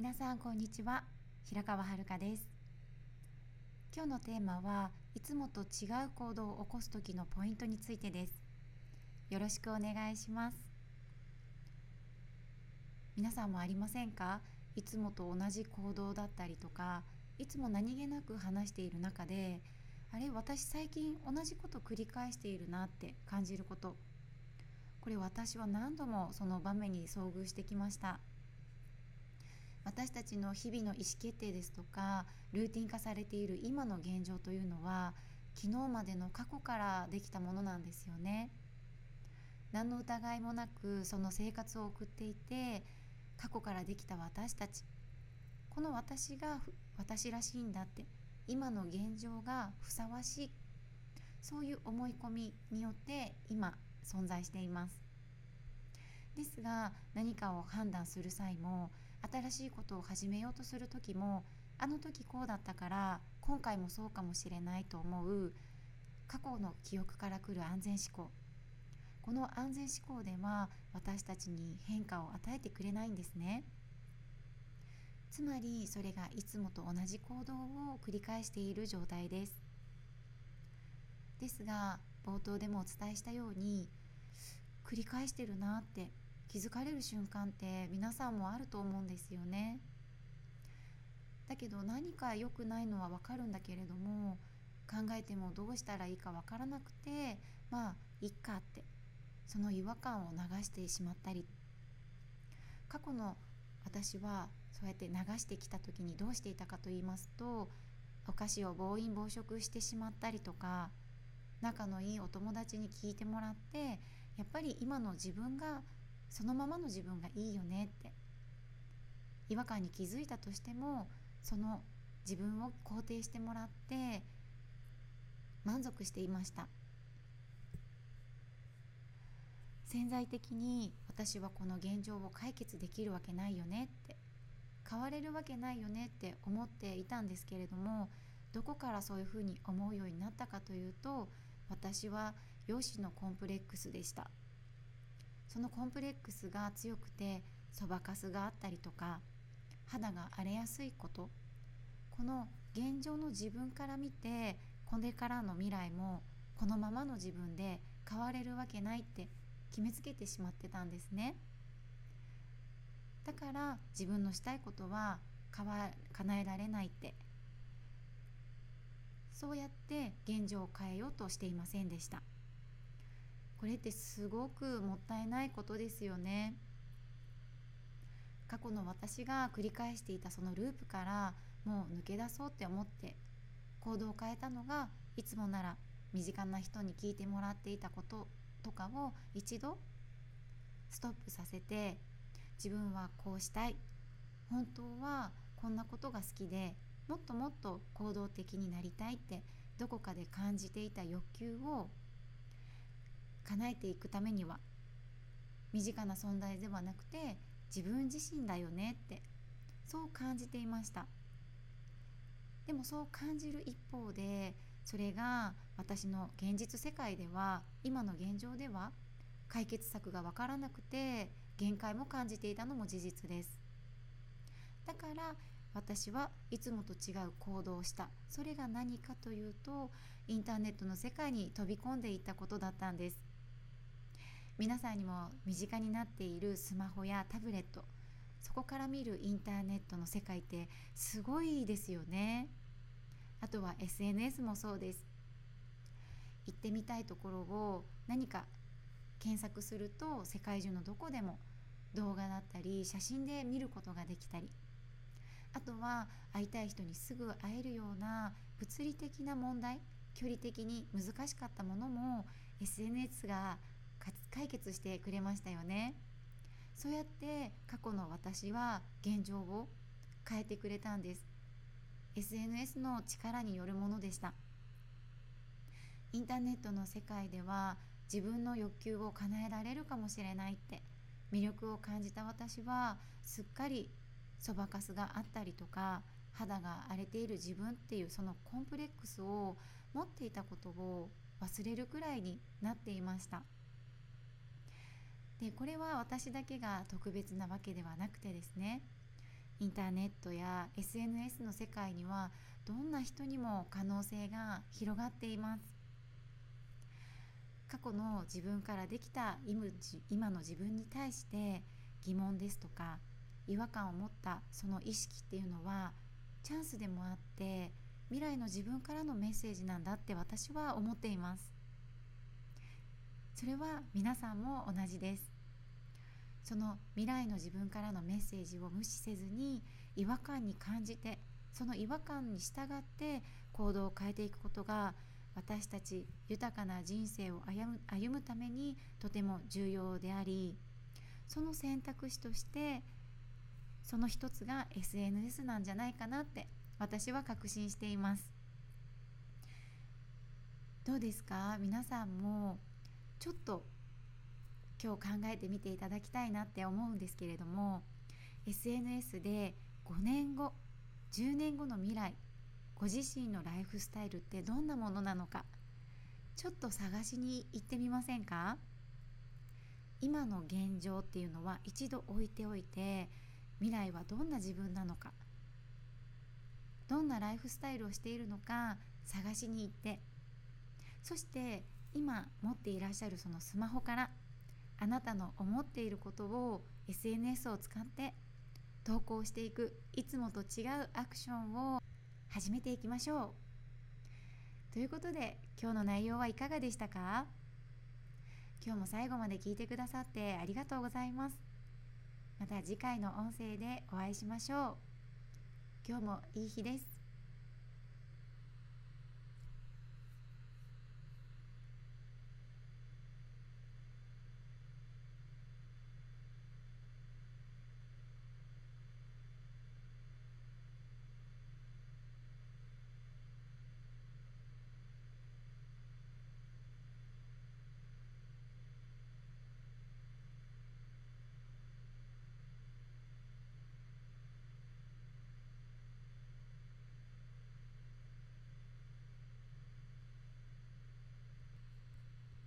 皆さんこんにちは。平川遥です。今日のテーマはいつもと違う行動を起こす時のポイントについてです。よろしくお願いします。皆さんもありませんか？いつもと同じ行動だったりとかいつも何気なく話している中であれ私最近同じこと繰り返しているなって感じること。これ私は何度もその場面に遭遇してきました。私たちの日々の意思決定ですとかルーティン化されている今の現状というのは昨日までの過去からできたものなんですよね。何の疑いもなくその生活を送っていて過去からできた私たち。この私が私らしいんだって今の現状がふさわしい。そういう思い込みによって今存在しています。ですが何かを判断する際も新しいことを始めようとする時もあの時こうだったから今回もそうかもしれないと思う過去の記憶からくる安全思考。この安全思考では私たちに変化を与えてくれないんですね。つまりそれがいつもと同じ行動を繰り返している状態です。ですが冒頭でもお伝えしたように繰り返してるなって気づかれる瞬間って皆さんもあると思うんですよね。だけど何か良くないのはわかるんだけれども考えてもどうしたらいいかわからなくてまあいっかってその違和感を流してしまったり。過去の私はそうやって流してきた時にどうしていたかと言いますとお菓子を暴飲暴食してしまったりとか仲のいいお友達に聞いてもらってやっぱり今の自分がそのままの自分がいいよねって。違和感に気づいたとしてもその自分を肯定してもらって満足していました。潜在的に私はこの現状を解決できるわけないよねって変われるわけないよねって思っていたんですけれどもどこからそういうふうに思うようになったかというと私は容姿のコンプレックスでした。そのコンプレックスが強くてそばかすがあったりとか肌が荒れやすいこと。この現状の自分から見てこれからの未来もこのままの自分で変われるわけないって決めつけてしまってたんですね。だから自分のしたいことは叶えられないって。そうやって現状を変えようとしていませんでした。これってすごくもったいないことですよね。過去の私が繰り返していたそのループからもう抜け出そうって思って行動を変えたのがいつもなら身近な人に聞いてもらっていたこととかを一度ストップさせて自分はこうしたい本当はこんなことが好きでもっともっと行動的になりたいってどこかで感じていた欲求を叶えていくためには身近な存在ではなくて自分自身だよねってそう感じていました。でもそう感じる一方でそれが私の現実世界では今の現状では解決策が分からなくて限界も感じていたのも事実です。だから私はいつもと違う行動をした。それが何かというとインターネットの世界に飛び込んでいったことだったんです。皆さんにも身近になっているスマホやタブレットそこから見るインターネットの世界ってすごいですよね。あとは SNS もそうです。行ってみたいところを何か検索すると世界中のどこでも動画だったり写真で見ることができたり。あとは会いたい人にすぐ会えるような物理的な問題距離的に難しかったものも SNS が解決してくれましたよね。そうやって過去の私は現状を変えてくれたんです。SNS の力によるものでした。インターネットの世界では自分の欲求を叶えられるかもしれないって魅力を感じた私はすっかりそばかすがあったりとか肌が荒れている自分っていうそのコンプレックスを持っていたことを忘れるくらいになっていました。でこれは私だけが特別なわけではなくてですねインターネットや SNS の世界にはどんな人にも可能性が広がっています。過去の自分からできた今の自分に対して疑問ですとか違和感を持ったその意識っていうのはチャンスでもあって未来の自分からのメッセージなんだって私は思っています。それは皆さんも同じです。その未来の自分からのメッセージを無視せずに違和感に感じてその違和感に従って行動を変えていくことが私たち豊かな人生を歩む歩むためにとても重要でありその選択肢としてその一つが SNS なんじゃないかなって私は確信しています。どうですか？皆さんもちょっと今日考えてみていただきたいなって思うんですけれども SNS で5年後10年後の未来ご自身のライフスタイルってどんなものなのかちょっと探しに行ってみませんか？今の現状っていうのは一度置いておいて未来はどんな自分なのかどんなライフスタイルをしているのか探しに行ってそして今持っていらっしゃるそのスマホからあなたの思っていることを SNS を使って投稿していくいつもと違うアクションを始めていきましょう。ということで今日の内容はいかがでしたか？今日も最後まで聞いてくださってありがとうございます。また次回の音声でお会いしましょう。今日もいい日です。